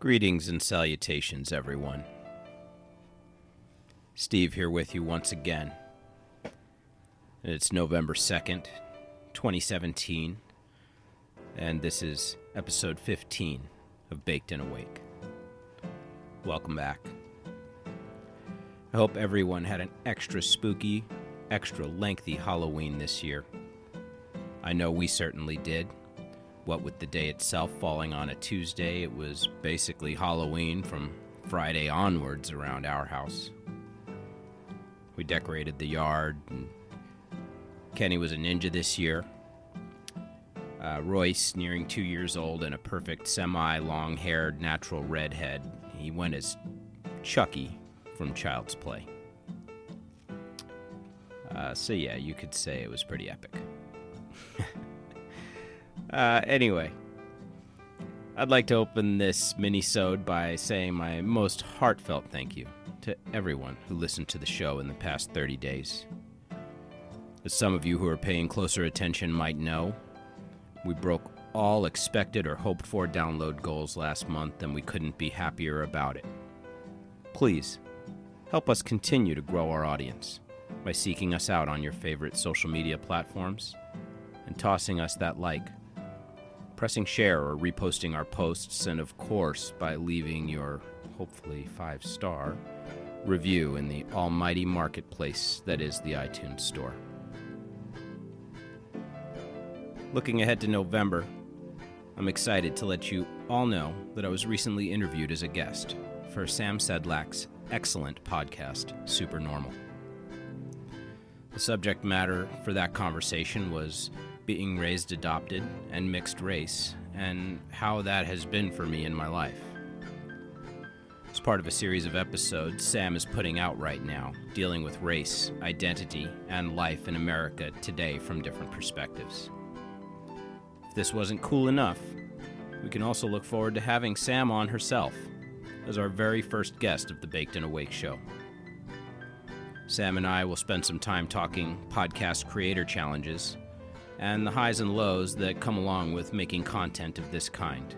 Greetings and salutations, everyone. Steve here with you once again. It's November 2nd, 2017, and this is episode 15 of Baked and Awake. Welcome back. I hope everyone had an extra spooky, extra lengthy Halloween this year. I know we certainly did. What with the day itself falling on a Tuesday, it was basically Halloween from Friday onwards around our house. We decorated the yard, and Kenny was a ninja this year. Uh, Royce, nearing two years old and a perfect semi long haired natural redhead, he went as Chucky from Child's Play. Uh, so, yeah, you could say it was pretty epic. uh, anyway, I'd like to open this mini-sode by saying my most heartfelt thank you to everyone who listened to the show in the past 30 days. As some of you who are paying closer attention might know, we broke all expected or hoped for download goals last month, and we couldn't be happier about it. Please, help us continue to grow our audience by seeking us out on your favorite social media platforms and tossing us that like, pressing share or reposting our posts, and of course, by leaving your hopefully five star review in the almighty marketplace that is the iTunes Store. Looking ahead to November, I'm excited to let you all know that I was recently interviewed as a guest for Sam Sedlack's excellent podcast, Supernormal. The subject matter for that conversation was being raised adopted and mixed race, and how that has been for me in my life. As part of a series of episodes Sam is putting out right now, dealing with race, identity, and life in America today from different perspectives. If this wasn't cool enough, we can also look forward to having Sam on herself as our very first guest of the Baked and Awake show. Sam and I will spend some time talking podcast creator challenges and the highs and lows that come along with making content of this kind.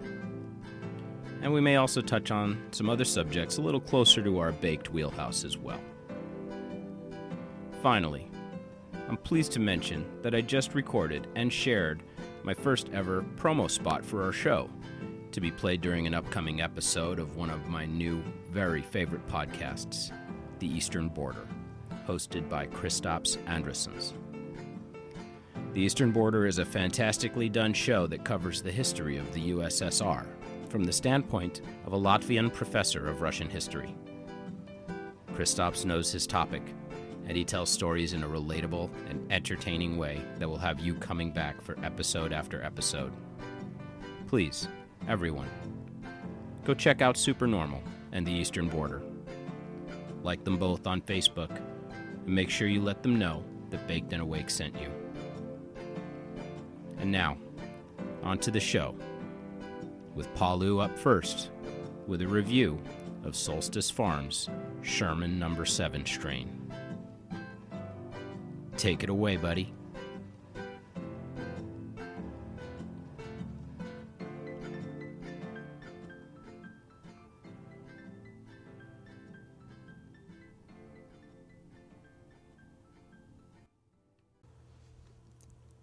And we may also touch on some other subjects a little closer to our baked wheelhouse as well. Finally, I'm pleased to mention that I just recorded and shared my first ever promo spot for our show to be played during an upcoming episode of one of my new, very favorite podcasts, The Eastern Border, hosted by Kristaps Andrejsons. The Eastern Border is a fantastically done show that covers the history of the USSR from the standpoint of a Latvian professor of Russian history. Kristaps knows his topic, and he tells stories in a relatable and entertaining way that will have you coming back for episode after episode. Please, everyone, go check out Supernormal and the Eastern Border. Like them both on Facebook, and make sure you let them know that Baked and Awake sent you. And now, on to the show, with Palu up first, with a review of Solstice Farms Sherman Number 7 strain. Take it away, buddy.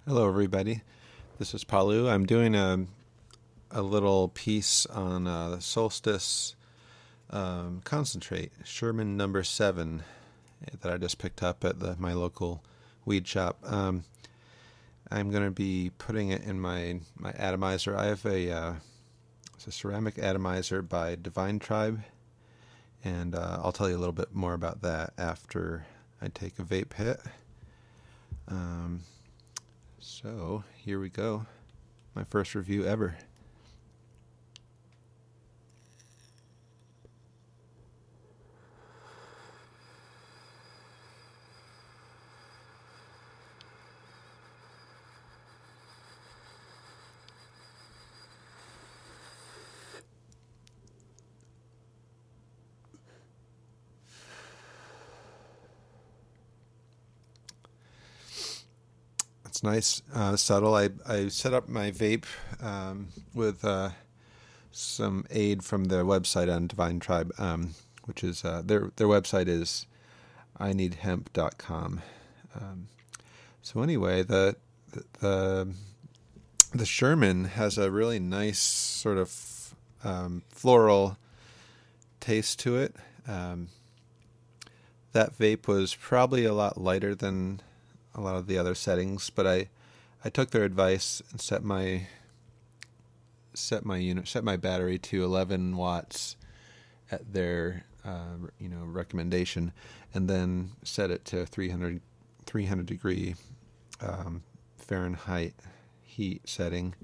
Hello, everybody. This is Palu. I'm doing a a little piece on uh, solstice um, concentrate, Sherman Number Seven, that I just picked up at the, my local weed shop. Um, I'm going to be putting it in my my atomizer. I have a uh, it's a ceramic atomizer by Divine Tribe, and uh, I'll tell you a little bit more about that after I take a vape hit. Um, so here we go. My first review ever. It's nice, uh, subtle. I, I set up my vape um, with uh, some aid from their website on Divine Tribe, um, which is uh, their their website is I need hemp.com. Um, so anyway, the the the Sherman has a really nice sort of um, floral taste to it. Um, that vape was probably a lot lighter than a lot of the other settings, but I I took their advice and set my set my unit set my battery to 11 watts at their uh, you know recommendation, and then set it to 300 300 degree um, Fahrenheit heat setting,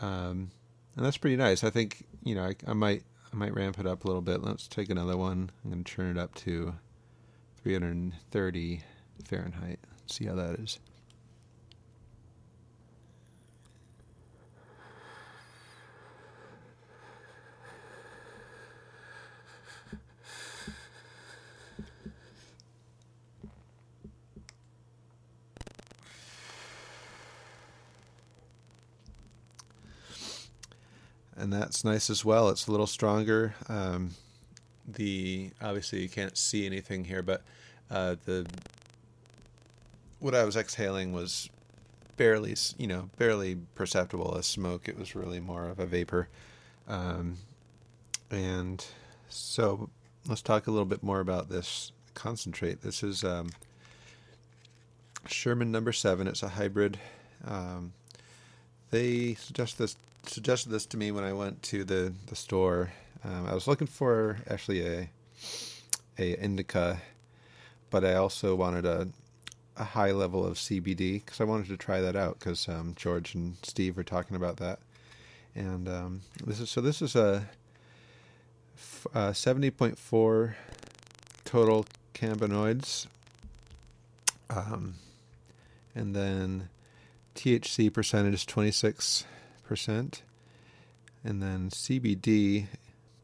um, and that's pretty nice. I think you know I, I might I might ramp it up a little bit. Let's take another one. I'm going to turn it up to 330 Fahrenheit. See how that is. and that's nice as well. It's a little stronger. Um, the obviously you can't see anything here, but uh, the what I was exhaling was barely, you know, barely perceptible as smoke. It was really more of a vapor. Um, and so let's talk a little bit more about this concentrate. This is um, Sherman number seven. It's a hybrid. Um, they suggest this suggested this to me when I went to the the store. Um, I was looking for actually a a indica, but I also wanted a a high level of CBD because I wanted to try that out because um, George and Steve were talking about that, and um, this is so this is a uh, seventy point four total cannabinoids, um, and then THC percentage is twenty six percent, and then CBD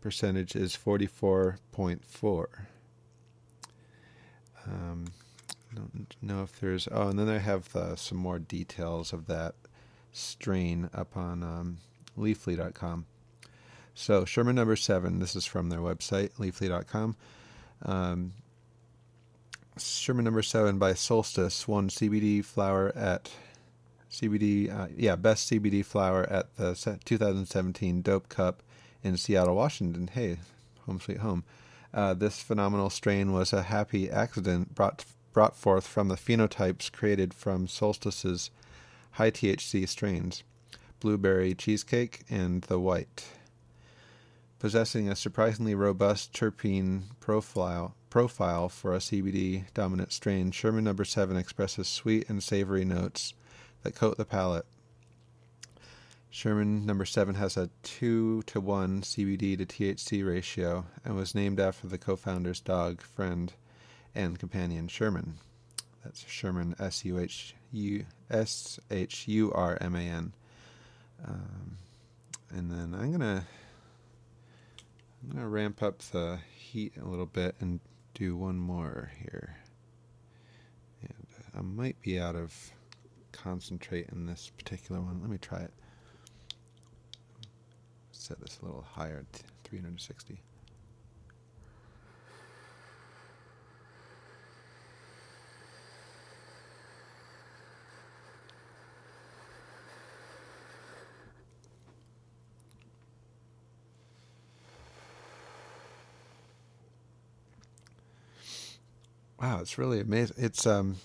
percentage is forty four point four. Um, don't know if there's. Oh, and then I have uh, some more details of that strain up on um, leafly.com. So, Sherman number seven, this is from their website, leafly.com. Um, Sherman number seven by Solstice won CBD flower at CBD, uh, yeah, best CBD flower at the 2017 Dope Cup in Seattle, Washington. Hey, home sweet home. Uh, this phenomenal strain was a happy accident brought brought forth from the phenotypes created from Solstice's high THC strains, blueberry cheesecake and the white. Possessing a surprisingly robust terpene profile profile for a CBD dominant strain, Sherman number 7 expresses sweet and savory notes that coat the palate. Sherman number 7 has a 2 to 1 CBD to THC ratio and was named after the co founder's dog, friend, and companion Sherman. That's Sherman S U H U S H U R M A N. Um, and then I'm gonna I'm gonna ramp up the heat a little bit and do one more here. And I might be out of concentrate in this particular one. Let me try it. Set this a little higher, 360. Wow, it's really amazing. It's um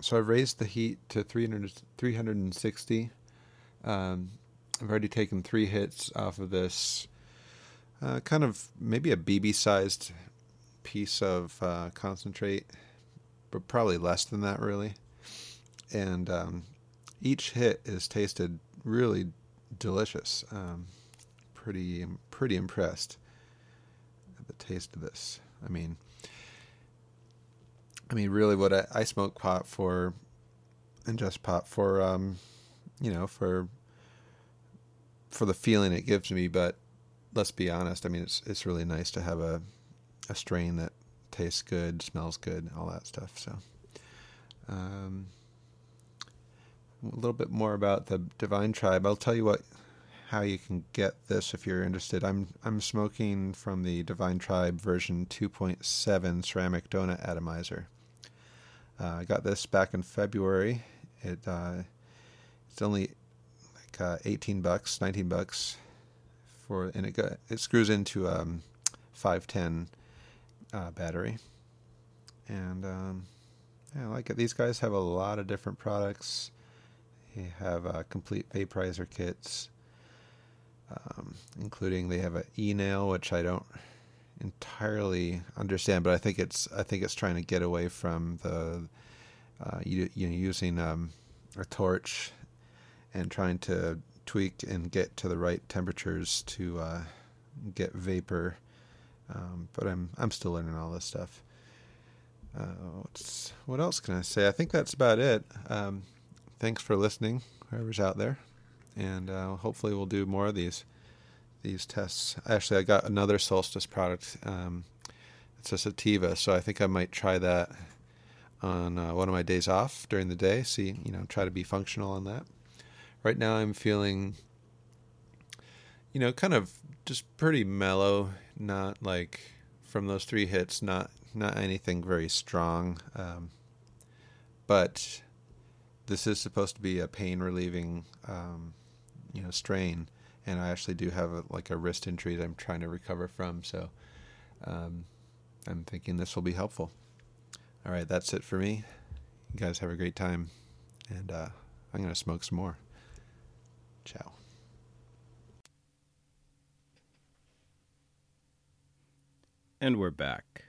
so I've raised the heat to 300, 360. Um, I've already taken three hits off of this uh, kind of maybe a BB sized piece of uh, concentrate, but probably less than that, really. And um, each hit is tasted really delicious. Um, pretty, pretty impressed at the taste of this. I mean, I mean, really, what I, I smoke pot for, and just pot for, um, you know, for for the feeling it gives me. But let's be honest. I mean, it's it's really nice to have a a strain that tastes good, smells good, all that stuff. So, um, a little bit more about the Divine Tribe. I'll tell you what how you can get this if you're interested. I'm I'm smoking from the Divine Tribe version 2.7 ceramic donut atomizer. Uh, I got this back in February. It uh, it's only like uh, 18 bucks, 19 bucks for, and it got, it screws into um 510 uh, battery, and um, yeah, I like it. These guys have a lot of different products. They have uh, complete vaporizer kits, um, including they have an e-nail, which I don't entirely understand, but I think it's I think it's trying to get away from the uh, you, you know using um, a torch and trying to tweak and get to the right temperatures to uh, get vapor. Um, but I'm I'm still learning all this stuff. Uh, what else can I say? I think that's about it. Um, thanks for listening, whoever's out there, and uh, hopefully we'll do more of these these tests. Actually, I got another Solstice product. Um, it's a sativa, so I think I might try that on uh, one of my days off during the day. See, you know, try to be functional on that. Right now, I'm feeling, you know, kind of just pretty mellow. Not like from those three hits, not not anything very strong. Um, but this is supposed to be a pain relieving, um, you know, strain and I actually do have a, like a wrist injury that I'm trying to recover from. So um, I'm thinking this will be helpful. All right, that's it for me. You guys have a great time, and uh, I'm going to smoke some more. Ciao. And we're back.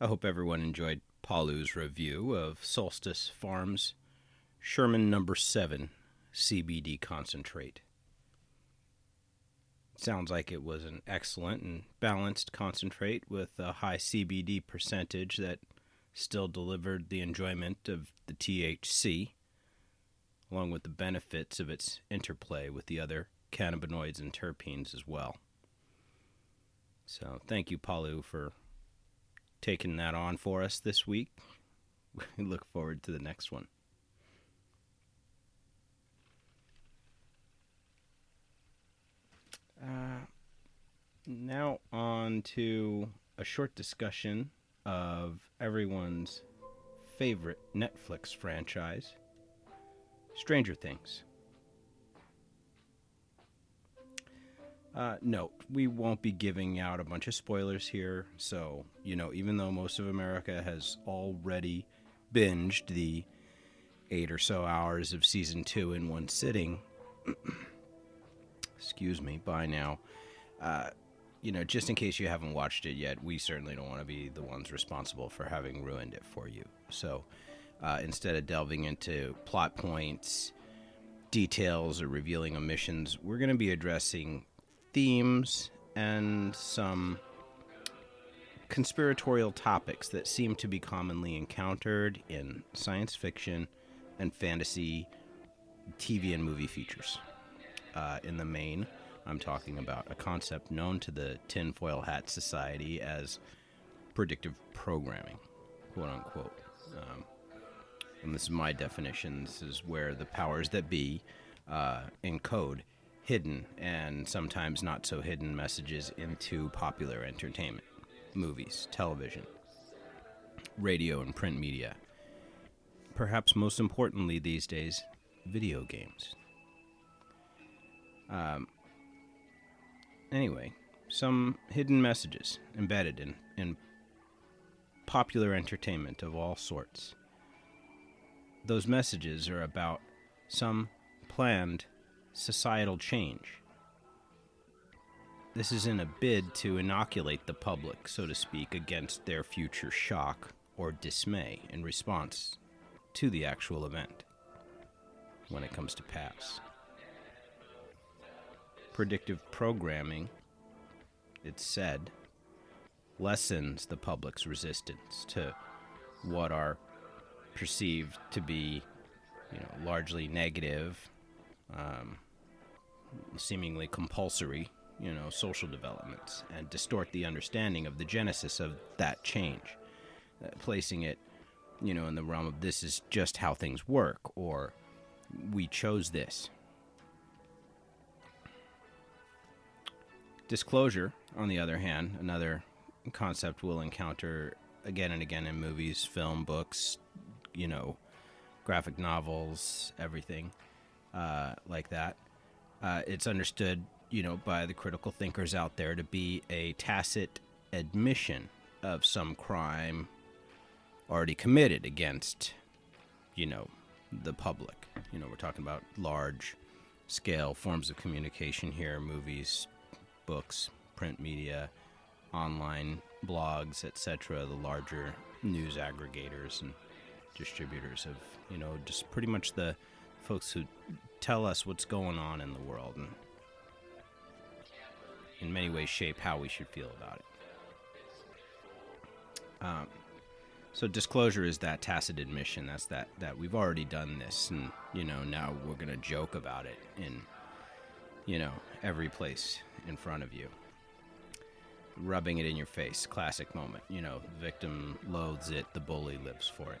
I hope everyone enjoyed Palu's review of Solstice Farms Sherman number 7 CBD concentrate. Sounds like it was an excellent and balanced concentrate with a high CBD percentage that still delivered the enjoyment of the THC, along with the benefits of its interplay with the other cannabinoids and terpenes as well. So, thank you, Palu, for taking that on for us this week. We look forward to the next one. Uh, now on to a short discussion of everyone's favorite Netflix franchise, Stranger Things. Uh, note, we won't be giving out a bunch of spoilers here, so, you know, even though most of America has already binged the eight or so hours of season two in one sitting, excuse me, by now. Uh, you know, just in case you haven't watched it yet, we certainly don't want to be the ones responsible for having ruined it for you. So uh, instead of delving into plot points, details, or revealing omissions, we're going to be addressing themes and some conspiratorial topics that seem to be commonly encountered in science fiction and fantasy TV and movie features uh, in the main. I'm talking about a concept known to the Tinfoil Hat Society as predictive programming, quote unquote. Um, and this is my definition. This is where the powers that be uh, encode hidden and sometimes not so hidden messages into popular entertainment, movies, television, radio, and print media. Perhaps most importantly these days, video games. Um, anyway, some hidden messages embedded in, in popular entertainment of all sorts. Those messages are about some planned societal change. This is in a bid to inoculate the public, so to speak, against their future shock or dismay in response to the actual event when it comes to pass predictive programming, it's said, lessens the public's resistance to what are perceived to be, you know, largely negative, um, seemingly compulsory, you know, social developments, and distort the understanding of the genesis of that change, uh, placing it, you know, in the realm of this is just how things work, or we chose this Disclosure, on the other hand, another concept we'll encounter again and again in movies, film, books, you know, graphic novels, everything uh, like that. Uh, it's understood, you know, by the critical thinkers out there to be a tacit admission of some crime already committed against, you know, the public. You know, we're talking about large scale forms of communication here movies, books, print media, online blogs, etc., the larger news aggregators and distributors of, you know, just pretty much the folks who tell us what's going on in the world and in many ways shape how we should feel about it. Um, so disclosure is that tacit admission. That's that that we've already done this, and you know now we're gonna joke about it in, you know, every place in front of you. Rubbing it in your face, classic moment. You know, victim loathes it, the bully lives for it.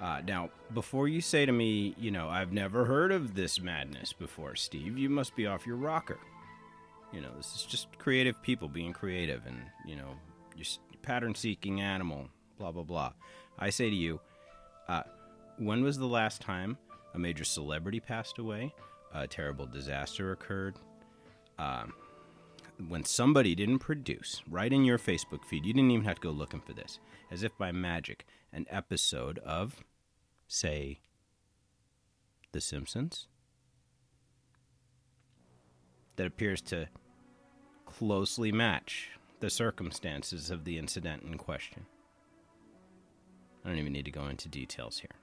Uh, now, before you say to me, you know, I've never heard of this madness before, Steve, you must be off your rocker. You know, this is just creative people being creative and, you know, just pattern seeking animal, blah, blah, blah. I say to you, uh, when was the last time a major celebrity passed away? A terrible disaster occurred? Um, when somebody didn't produce right in your Facebook feed, you didn't even have to go looking for this, as if by magic, an episode of, say, The Simpsons that appears to closely match the circumstances of the incident in question. I don't even need to go into details here.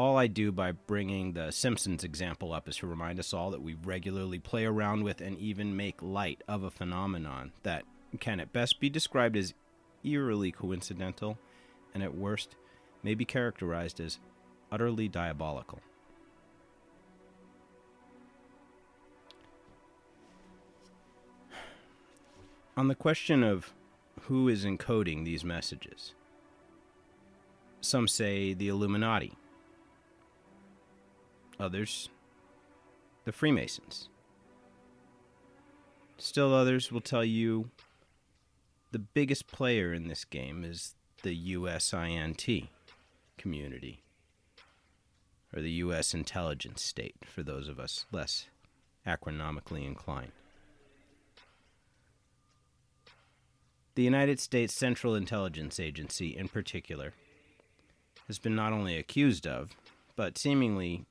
All I do by bringing the Simpsons example up is to remind us all that we regularly play around with and even make light of a phenomenon that can at best be described as eerily coincidental and at worst may be characterized as utterly diabolical. On the question of who is encoding these messages, some say the Illuminati, others, the Freemasons. Still, others will tell you the biggest player in this game is the USINT community, or the U.S. intelligence state, for those of us less acronomically inclined. The United States Central Intelligence Agency, in particular, has been not only accused of, but seemingly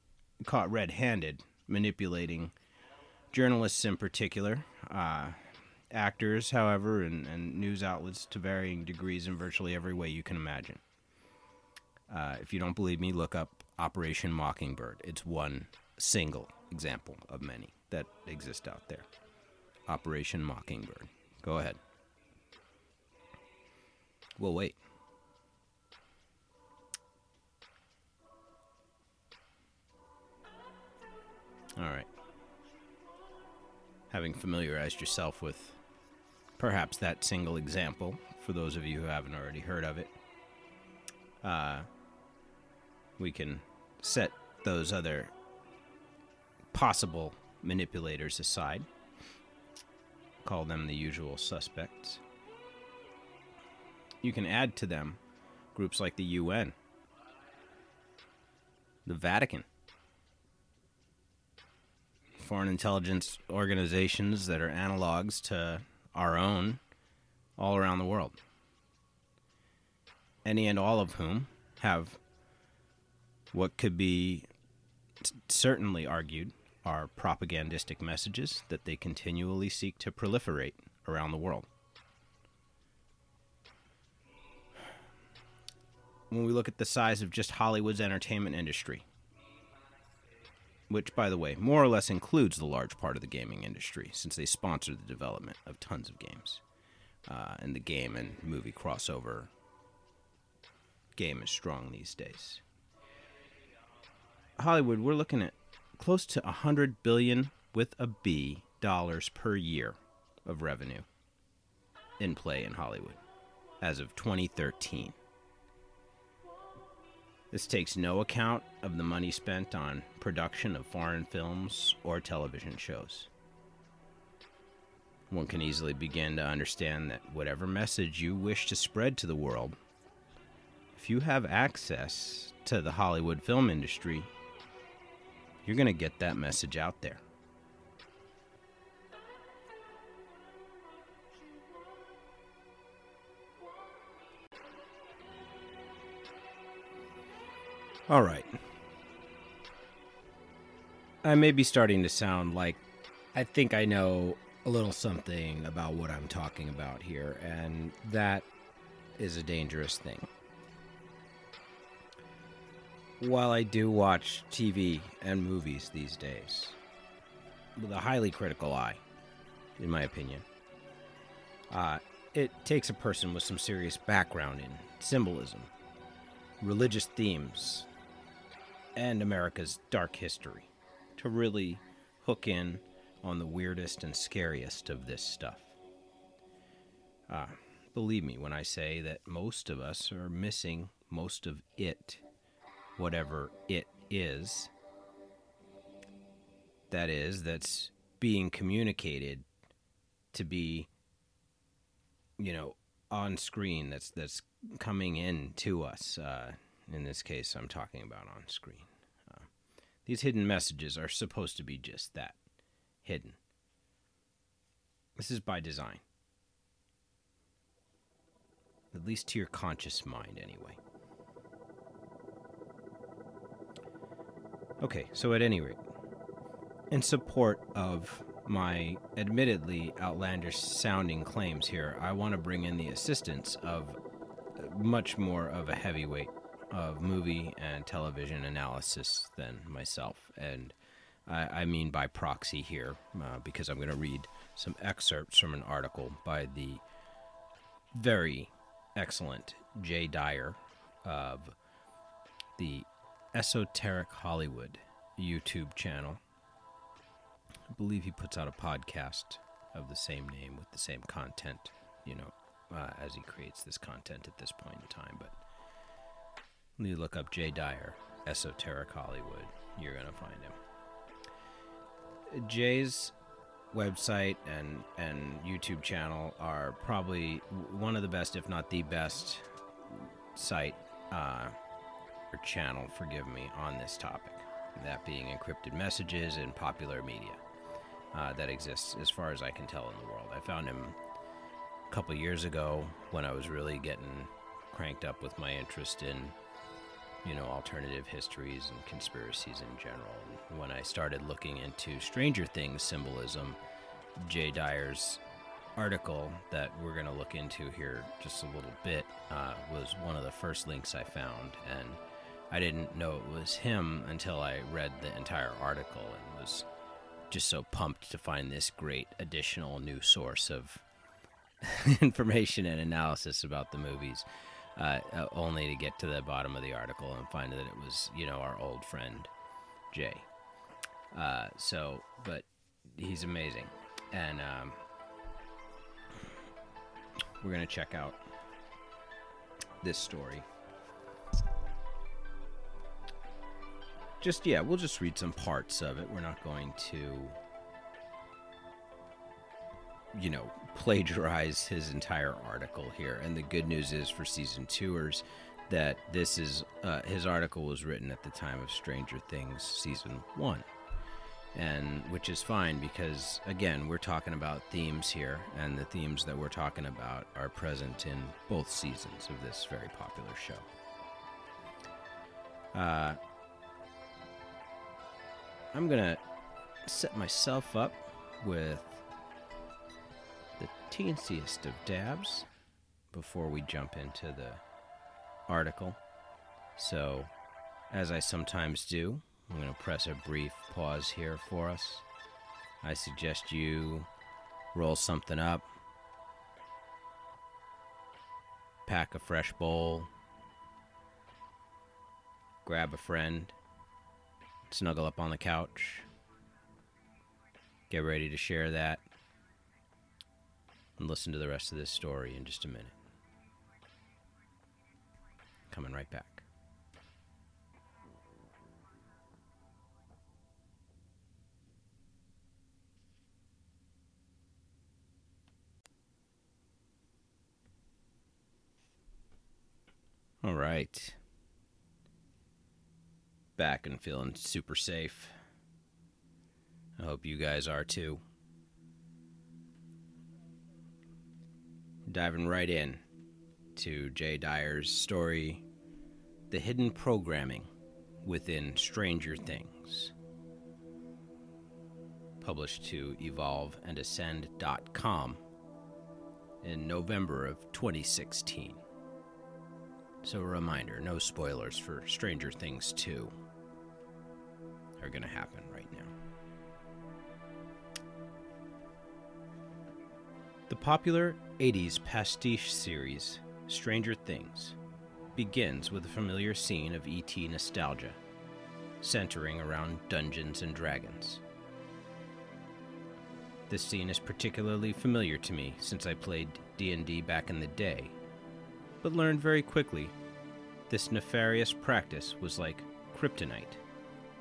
caught red handed manipulating journalists in particular, uh, actors, however, and, and, news outlets to varying degrees in virtually every way you can imagine. Uh, if you don't believe me, look up Operation Mockingbird. It's one single example of many that exist out there. Operation Mockingbird. Go ahead. We'll wait. All right. Having familiarized yourself with perhaps that single example, for those of you who haven't already heard of it, uh, we can set those other possible manipulators aside, call them the usual suspects you can add to them groups like the UN, the Vatican, foreign intelligence organizations that are analogs to our own all around the world. Any and all of whom have what could be certainly argued are propagandistic messages that they continually seek to proliferate around the world. when we look at the size of just Hollywood's entertainment industry, which, by the way, more or less includes the large part of the gaming industry, since they sponsor the development of tons of games. Uh, and the game and movie crossover game is strong these days. Hollywood, we're looking at close to a hundred billion with a B dollars per year of revenue in play in Hollywood as of 2013. This takes no account of the money spent on production of foreign films or television shows. One can easily begin to understand that whatever message you wish to spread to the world, if you have access to the Hollywood film industry, you're going to get that message out there. All right. I may be starting to sound like I think I know a little something about what I'm talking about here, and that is a dangerous thing. While I do watch TV and movies these days, with a highly critical eye, in my opinion, uh, it takes a person with some serious background in symbolism, religious themes, and America's dark history to really hook in on the weirdest and scariest of this stuff. Ah, believe me when I say that most of us are missing most of it, whatever it is. That is, that's being communicated to be, you know, on screen. That's that's coming in to us. Uh, in this case, I'm talking about on screen. Uh, these hidden messages are supposed to be just that hidden. This is by design. At least to your conscious mind, anyway. Okay, so at any rate, in support of my admittedly outlandish sounding claims here, I want to bring in the assistance of much more of a heavyweight of movie and television analysis than myself. And I, I mean by proxy here, uh, because I'm going to read some excerpts from an article by the very excellent Jay Dyer of the Esoteric Hollywood YouTube channel. I believe he puts out a podcast of the same name with the same content, you know, uh, as he creates this content at this point in time. But you look up Jay Dyer, Esoteric Hollywood, you're going to find him. Jay's website and, and YouTube channel are probably one of the best, if not the best, site uh, or channel, forgive me, on this topic. That being encrypted messages in popular media uh, that exists, as far as I can tell, in the world. I found him a couple years ago when I was really getting cranked up with my interest in you know, alternative histories and conspiracies in general. And when I started looking into Stranger Things symbolism, Jay Dyer's article that we're going to look into here just a little bit uh, was one of the first links I found. And I didn't know it was him until I read the entire article and was just so pumped to find this great additional new source of information and analysis about the movies uh, uh, only to get to the bottom of the article and find that it was, you know, our old friend Jay. Uh, so, but he's amazing, and um, we're gonna check out this story. Just yeah, we'll just read some parts of it. We're not going to you know, plagiarize his entire article here. And the good news is for season twoers that this is uh, his article was written at the time of Stranger Things season one, and which is fine because again we're talking about themes here, and the themes that we're talking about are present in both seasons of this very popular show. Uh, I'm gonna set myself up with teensiest of dabs before we jump into the article. So, as I sometimes do, I'm going to press a brief pause here for us. I suggest you roll something up, pack a fresh bowl, grab a friend, snuggle up on the couch, get ready to share that and listen to the rest of this story in just a minute. Coming right back. All right. Back and feeling super safe. I hope you guys are too. Diving right in to Jay Dyer's story, The Hidden Programming Within Stranger Things. Published to evolveandascend.com in November of 2016. So, a reminder no spoilers for Stranger Things 2 are going to happen The popular 80s pastiche series, Stranger Things, begins with a familiar scene of ET nostalgia, centering around Dungeons and Dragons. This scene is particularly familiar to me since I played D&D back in the day, but learned very quickly this nefarious practice was like kryptonite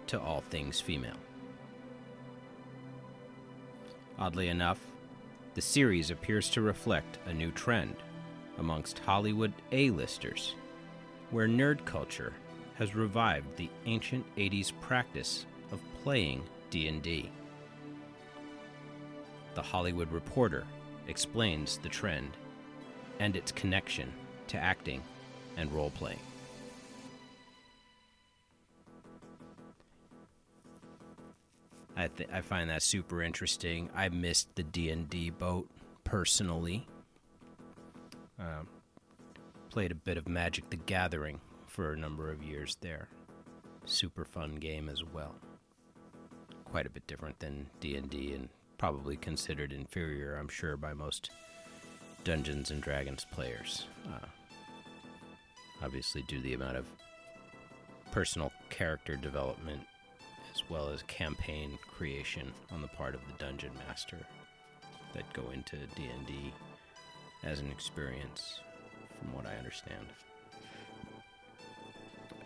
to all things female. Oddly enough, the series appears to reflect a new trend amongst Hollywood A-listers, where nerd culture has revived the ancient 80s practice of playing D&D. The Hollywood Reporter explains the trend and its connection to acting and role I th- I find that super interesting. I missed the D and D boat personally. Um, played a bit of Magic: The Gathering for a number of years there. Super fun game as well. Quite a bit different than D and D, and probably considered inferior, I'm sure, by most Dungeons and Dragons players. Uh, obviously, due to the amount of personal character development as well as campaign creation on the part of the dungeon master that go into D&D as an experience from what I understand.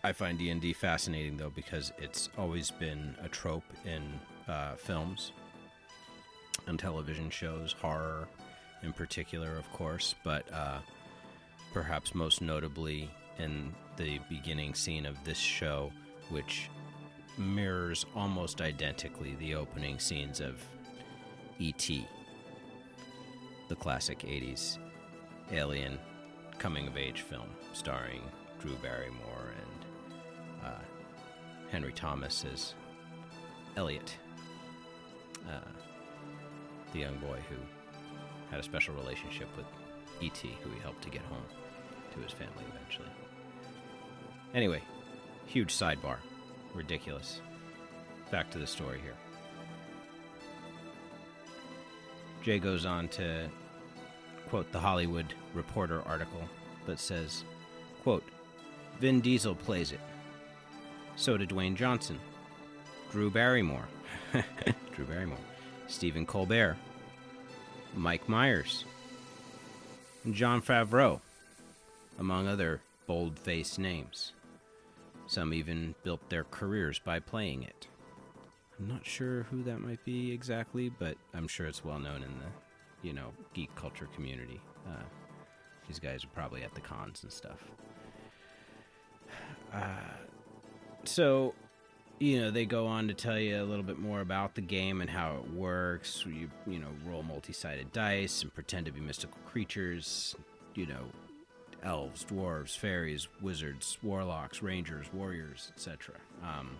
I find D&D fascinating though because it's always been a trope in uh, films and television shows, horror in particular, of course, but uh, perhaps most notably in the beginning scene of this show, which mirrors almost identically the opening scenes of E.T., the classic 80s alien coming of age film starring Drew Barrymore and uh, Henry Thomas as Elliot, uh, the young boy who had a special relationship with E.T., who he helped to get home to his family eventually. Anyway, huge sidebar. Ridiculous. Back to the story here. Jay goes on to quote the Hollywood Reporter article that says, quote, Vin Diesel plays it. So did Dwayne Johnson. Drew Barrymore. Drew Barrymore. Stephen Colbert. Mike Myers. And Jon Favreau, among other bold faced names. Some even built their careers by playing it. I'm not sure who that might be exactly, but I'm sure it's well known in the, you know, geek culture community. Uh, these guys are probably at the cons and stuff. Uh, so, you know, they go on to tell you a little bit more about the game and how it works. You, you know, roll multi-sided dice and pretend to be mystical creatures. You know, elves, dwarves, fairies, wizards, warlocks, rangers, warriors, etc. Um,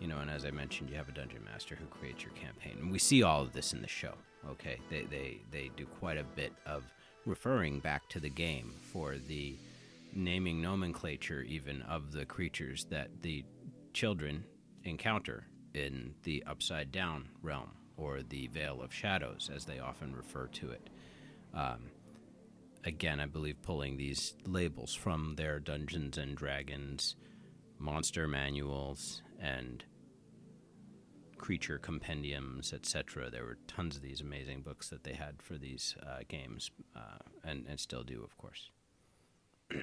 you know, and as I mentioned, you have a dungeon master who creates your campaign, and we see all of this in the show. Okay, they they they do quite a bit of referring back to the game for the naming nomenclature, even of the creatures that the children encounter in the upside down realm or the Vale of Shadows, as they often refer to it. Um, again, I believe pulling these labels from their Dungeons and Dragons monster manuals and creature compendiums, etc. There were tons of these amazing books that they had for these uh, games, uh, and, and still do, of course.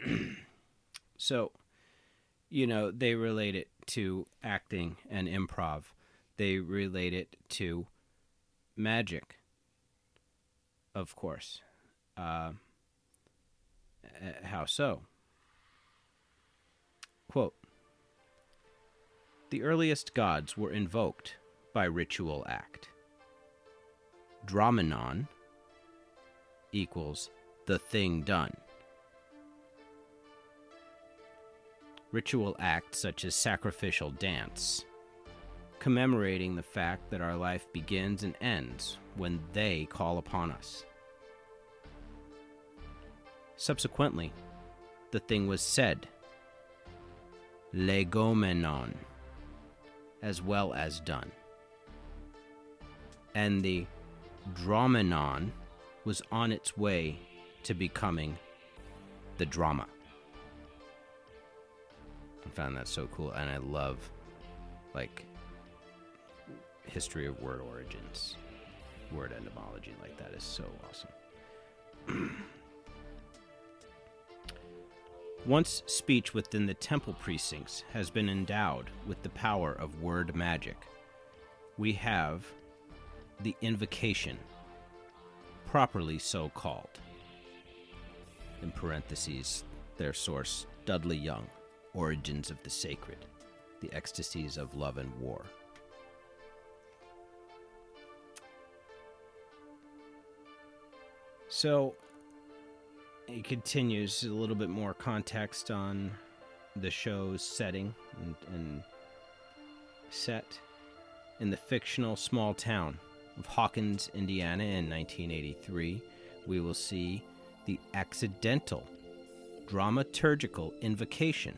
so, you know, they relate it to acting and improv. They relate it to magic, of course. Uh, Uh, how so? Quote The earliest gods were invoked by ritual act. Dromenon equals the thing done. Ritual acts such as sacrificial dance, commemorating the fact that our life begins and ends when they call upon us. Subsequently, the thing was said, legomenon, as well as done. And the dromenon was on its way to becoming the drama. I found that so cool, and I love like history of word origins, word etymology like that is so awesome. Once speech within the temple precincts has been endowed with the power of word magic, we have the invocation, properly so called. In parentheses, their source, Dudley Young, Origins of the Sacred, The Ecstasies of Love and War. So, it continues a little bit more context on the show's setting and, and set in the fictional small town of Hawkins, Indiana in 1983. We will see the accidental dramaturgical invocation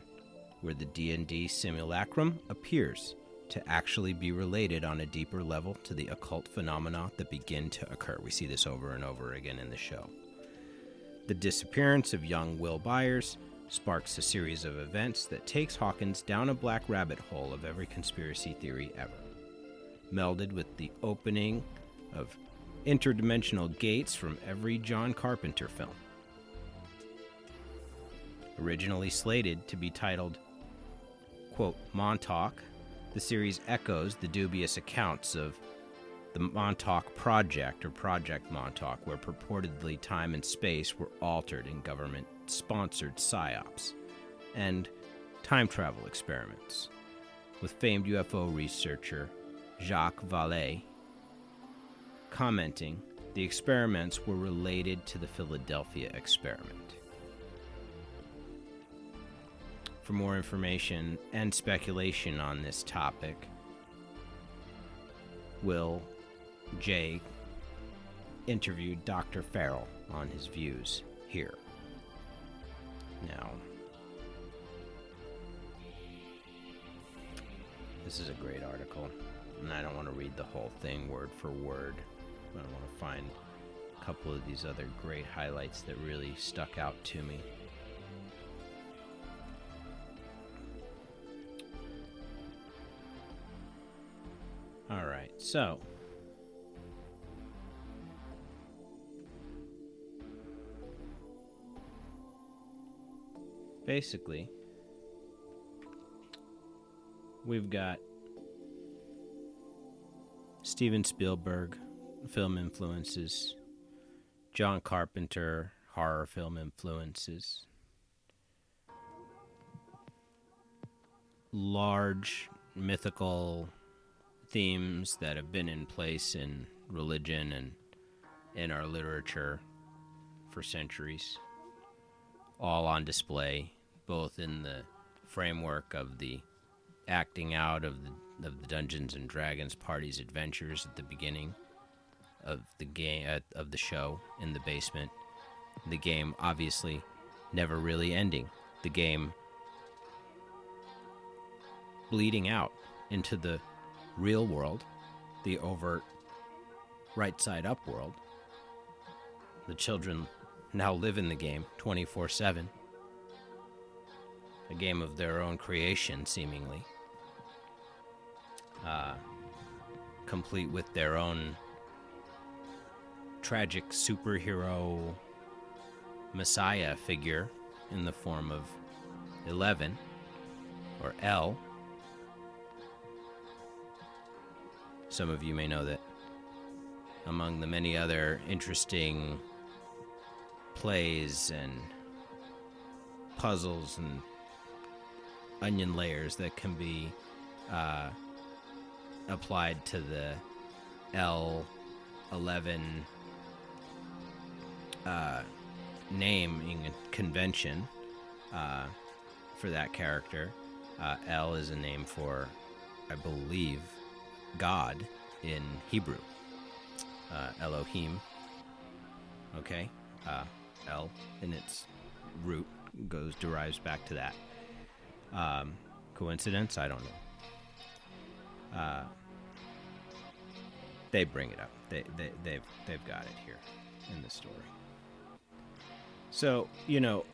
where the D&D simulacrum appears to actually be related on a deeper level to the occult phenomena that begin to occur. We see this over and over again in the show. The disappearance of young Will Byers sparks a series of events that takes Hawkins down a black rabbit hole of every conspiracy theory ever. Melded with the opening of interdimensional gates from every John Carpenter film. Originally slated to be titled, quote, Montauk, the series echoes the dubious accounts of the Montauk Project or Project Montauk, where purportedly time and space were altered in government sponsored psyops and time travel experiments, with famed UFO researcher Jacques Vallée commenting the experiments were related to the Philadelphia experiment. For more information and speculation on this topic, Will J interviewed Dr. Farrell on his views here. Now, this is a great article, and I don't want to read the whole thing word for word. but I want to find a couple of these other great highlights that really stuck out to me. All right, so basically, we've got Steven Spielberg, film influences, John Carpenter, horror film influences, large mythical themes that have been in place in religion and in our literature for centuries, all on display, both in the framework of the acting out of the of the Dungeons and Dragons party's adventures at the beginning of the game uh, of the show in the basement. The game obviously never really ending. The game bleeding out into the real world, the overt right side up world. The children now live in the game 24 7. A game of their own creation, seemingly uh, complete with their own tragic superhero messiah figure in the form of Eleven or L. Some of you may know that among the many other interesting plays and puzzles and onion layers that can be uh, applied to the L11 uh, naming convention uh, for that character. Uh, El is a name for, I believe, God in Hebrew. Uh, Elohim. Okay, uh, El in its root goes derives back to that. Um, coincidence? I don't know. Uh, they bring it up. They, they they've they've got it here in the story. So you know,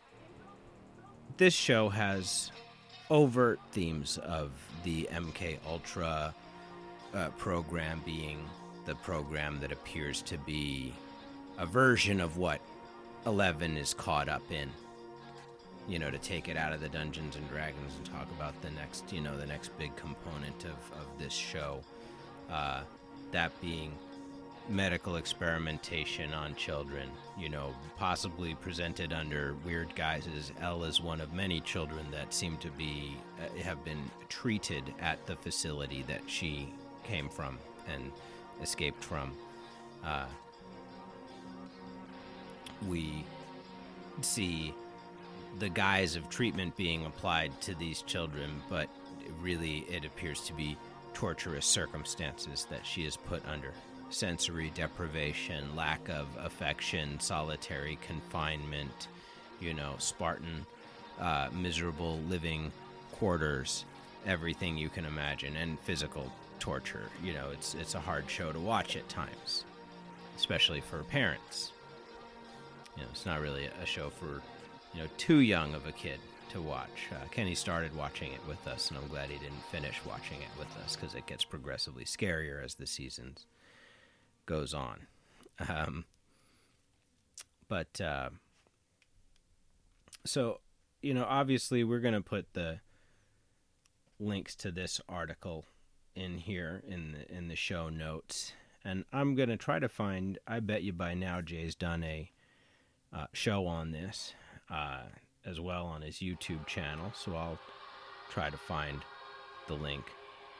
this show has overt themes of the MK Ultra uh, program being the program that appears to be a version of what Eleven is caught up in. You know, to take it out of the Dungeons and Dragons and talk about the next, you know, the next big component of, of this show. Uh, that being medical experimentation on children, you know, possibly presented under weird guises. El is one of many children that seem to be uh, have been treated at the facility that she came from and escaped from. Uh, we see the guise of treatment being applied to these children, but really it appears to be torturous circumstances that she is put under sensory deprivation, lack of affection, solitary confinement, you know, Spartan, uh, miserable living quarters, everything you can imagine, and physical torture. You know, it's it's a hard show to watch at times, especially for parents. You know, it's not really a show for you know too young of a kid to watch. Uh, Kenny started watching it with us, and I'm glad he didn't finish watching it with us because it gets progressively scarier as the seasons goes on. Um, but uh, so you know, obviously, we're going to put the links to this article in here in the in the show notes, and I'm going to try to find. I bet you by now Jay's done a uh, show on this uh, as well on his YouTube channel, so I'll try to find the link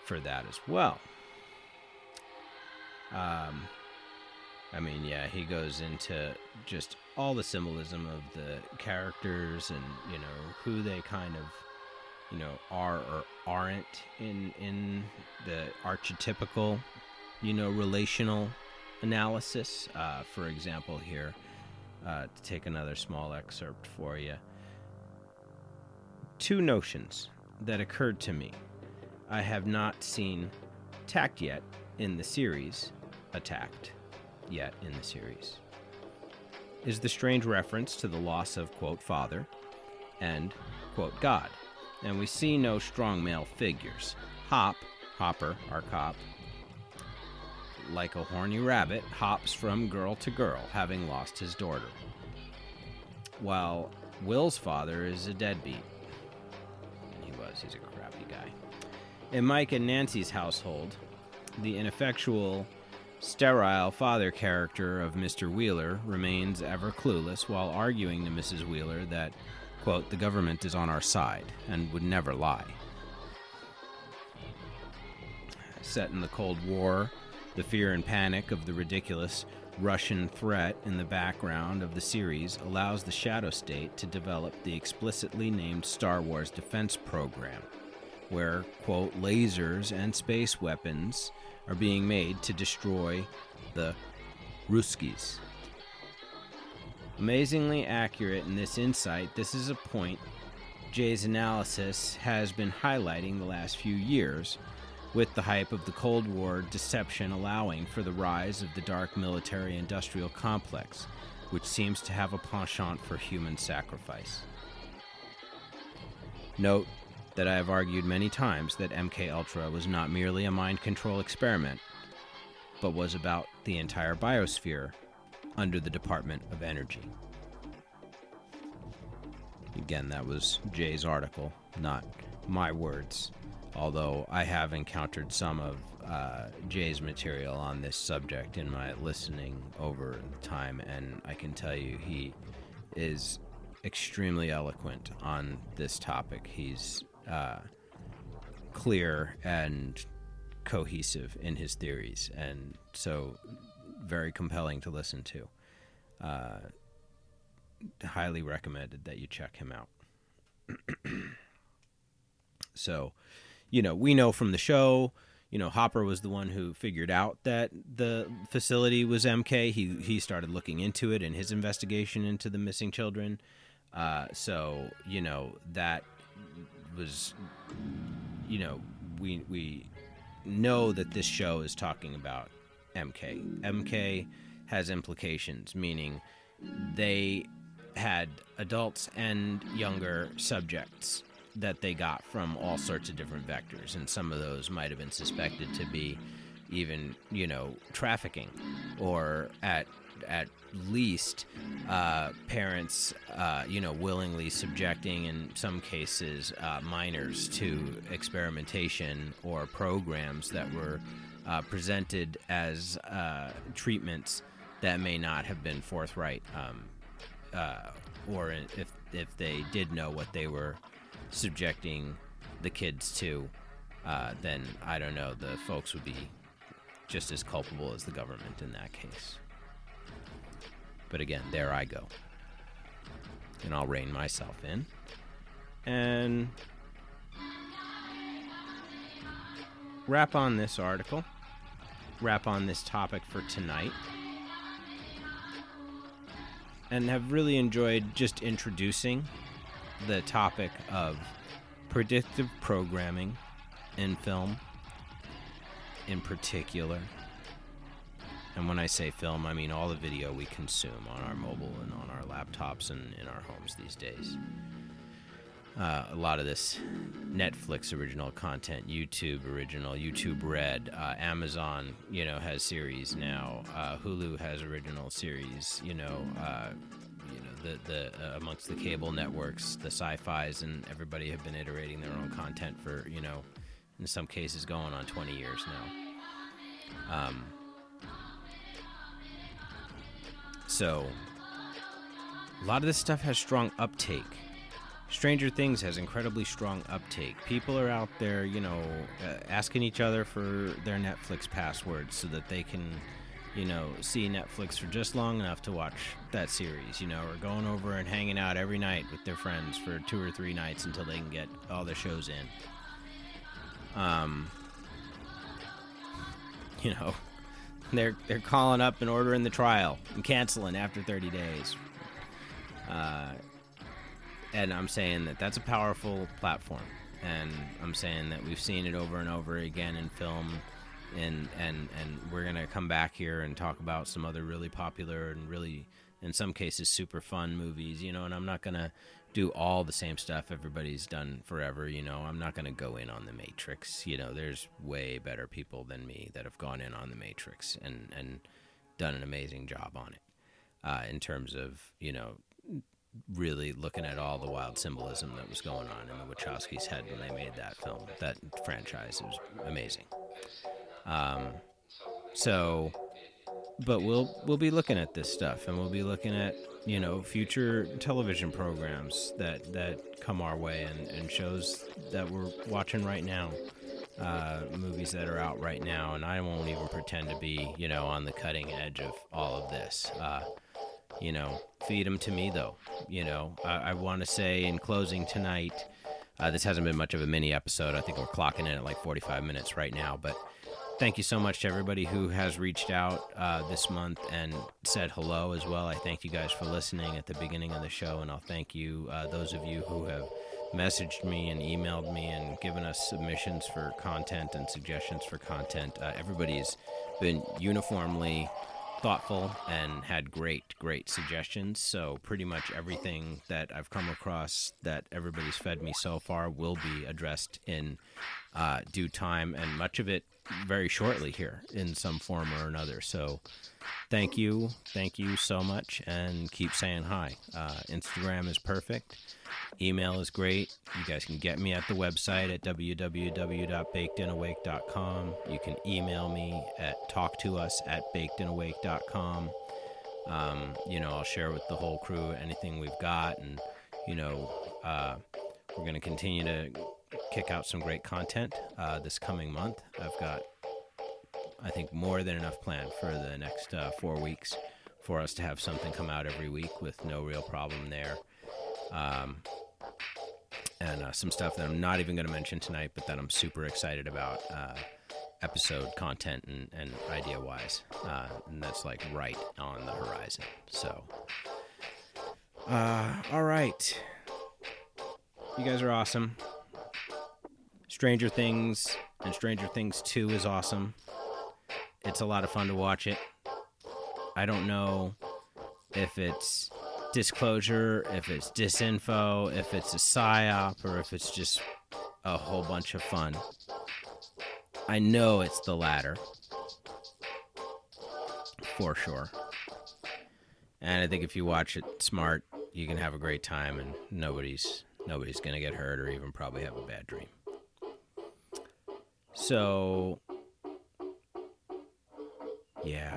for that as well. Um, I mean, yeah, he goes into just all the symbolism of the characters and you know who they kind of you know are or aren't in in the archetypical you know relational analysis. Uh, for example, here uh, to take another small excerpt for you, two notions that occurred to me. I have not seen tacked yet in the series attacked yet in the series is the strange reference to the loss of, quote, father and, quote, God. And we see no strong male figures. Hop, Hopper, our cop, like a horny rabbit, hops from girl to girl, having lost his daughter. While Will's father is a deadbeat. And He was, he's a crappy guy. In Mike and Nancy's household, the ineffectual sterile father character of Mr. Wheeler remains ever clueless while arguing to Mrs. Wheeler that, quote, the government is on our side and would never lie. Set in the Cold War, the fear and panic of the ridiculous Russian threat in the background of the series allows the Shadow State to develop the explicitly named Star Wars defense program, where, quote, lasers and space weapons are being made to destroy the Ruskies. Amazingly accurate in this insight, this is a point Jay's analysis has been highlighting the last few years, with the hype of the Cold War deception allowing for the rise of the dark military industrial complex, which seems to have a penchant for human sacrifice. Note that I have argued many times that MK Ultra was not merely a mind control experiment, but was about the entire biosphere under the Department of Energy. Again, that was Jay's article, not my words, although I have encountered some of uh, Jay's material on this subject in my listening over time, and I can tell you he is extremely eloquent on this topic. He's uh, clear and cohesive in his theories, and so very compelling to listen to. Uh, highly recommended that you check him out. so, you know, we know from the show, you know, Hopper was the one who figured out that the facility was MK. He he started looking into it in his investigation into the missing children. Uh, so, you know, that was, you know, we we know that this show is talking about MK. MK has implications, meaning they had adults and younger subjects that they got from all sorts of different vectors, and some of those might have been suspected to be even, you know, trafficking, or at at least uh, parents, uh, you know, willingly subjecting, in some cases, uh, minors to experimentation or programs that were uh, presented as uh, treatments that may not have been forthright, um, uh, or if if they did know what they were subjecting the kids to, uh, then I don't know. The folks would be just as culpable as the government in that case. But again, there I go. And I'll rein myself in. And wrap on this article, wrap on this topic for tonight. And have really enjoyed just introducing the topic of predictive programming in film in particular. And when I say film, I mean all the video we consume on our mobile and on our laptops and in our homes these days. Uh, a lot of this Netflix original content, YouTube original, YouTube Red, uh, Amazon, you know, has series now. Uh, Hulu has original series. You know, uh, the the uh, amongst the cable networks, the sci-fi's, and everybody have been iterating their own content for you know, in some cases, going on 20 years now. Um, so a lot of this stuff has strong uptake. Stranger Things has incredibly strong uptake. People are out there, you know, uh, asking each other for their Netflix passwords so that they can you know, see Netflix for just long enough to watch that series, you know, or going over and hanging out every night with their friends for two or three nights until they can get all their shows in. Um, you know, they're they're calling up and ordering the trial and canceling after 30 days. Uh, and I'm saying that that's a powerful platform, and I'm saying that we've seen it over and over again in film and and and we're gonna come back here and talk about some other really popular and really in some cases super fun movies you know and i'm not gonna do all the same stuff everybody's done forever you know i'm not gonna go in on the matrix you know there's way better people than me that have gone in on the matrix and and done an amazing job on it uh, in terms of you know really looking at all the wild symbolism that was going on in the Wachowskis' head when they made that film, that franchise. It was amazing. Um, so, but we'll we'll be looking at this stuff, and we'll be looking at you know future television programs that that come our way, and, and shows that we're watching right now, uh, movies that are out right now, and I won't even pretend to be you know on the cutting edge of all of this. Uh, you know, feed them to me though. You know, I, I want to say in closing tonight. Uh, this hasn't been much of a mini episode. I think we're clocking in at like 45 minutes right now, but thank you so much to everybody who has reached out uh, this month and said hello as well. I thank you guys for listening at the beginning of the show, and I'll thank you, uh, those of you who have messaged me and emailed me and given us submissions for content and suggestions for content. Uh, everybody's been uniformly thoughtful and had great, great suggestions. So, pretty much everything that I've come across that everybody's fed me so far will be addressed in uh, due time, and much of it very shortly here in some form or another. So, thank you, thank you so much, and keep saying hi. Uh, Instagram is perfect. Email is great. You guys can get me at the website at www.bakedandawake.com. You can email me at talktous at bakedinawake.com. Um, you know, I'll share with the whole crew anything we've got, and you know, uh, we're going to continue to kick out some great content uh, this coming month. I've got, I think, more than enough planned for the next uh, four weeks for us to have something come out every week with no real problem there. Um, and uh, some stuff that I'm not even going to mention tonight, but that I'm super excited about uh, episode content and, and idea wise. Uh, and that's like right on the horizon. So, uh, all right. You guys are awesome. Stranger Things and Stranger Things 2 is awesome. It's a lot of fun to watch it. I don't know if it's disclosure, if it's disinfo, if it's a psyop, or if it's just a whole bunch of fun. I know it's the latter. For sure. And I think if you watch it smart, you can have a great time and nobody's nobody's going to get hurt or even probably have a bad dream. So yeah,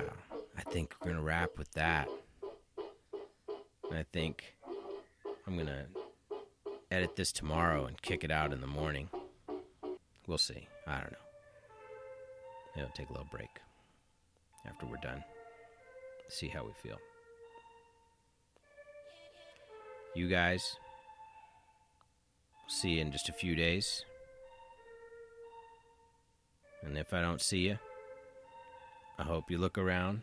I think we're going to wrap with that. And I think I'm going to edit this tomorrow and kick it out in the morning. We'll see. I don't know. I'll take a little break after we're done. See how we feel. You guys, see you in just a few days. And if I don't see you, I hope you look around.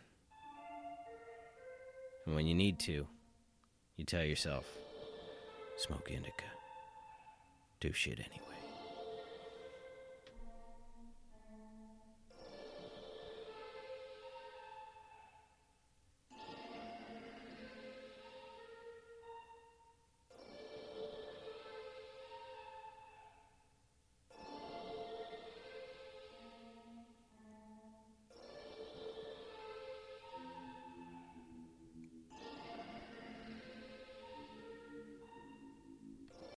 And when you need to, you tell yourself, smoke indica. Do shit anyway.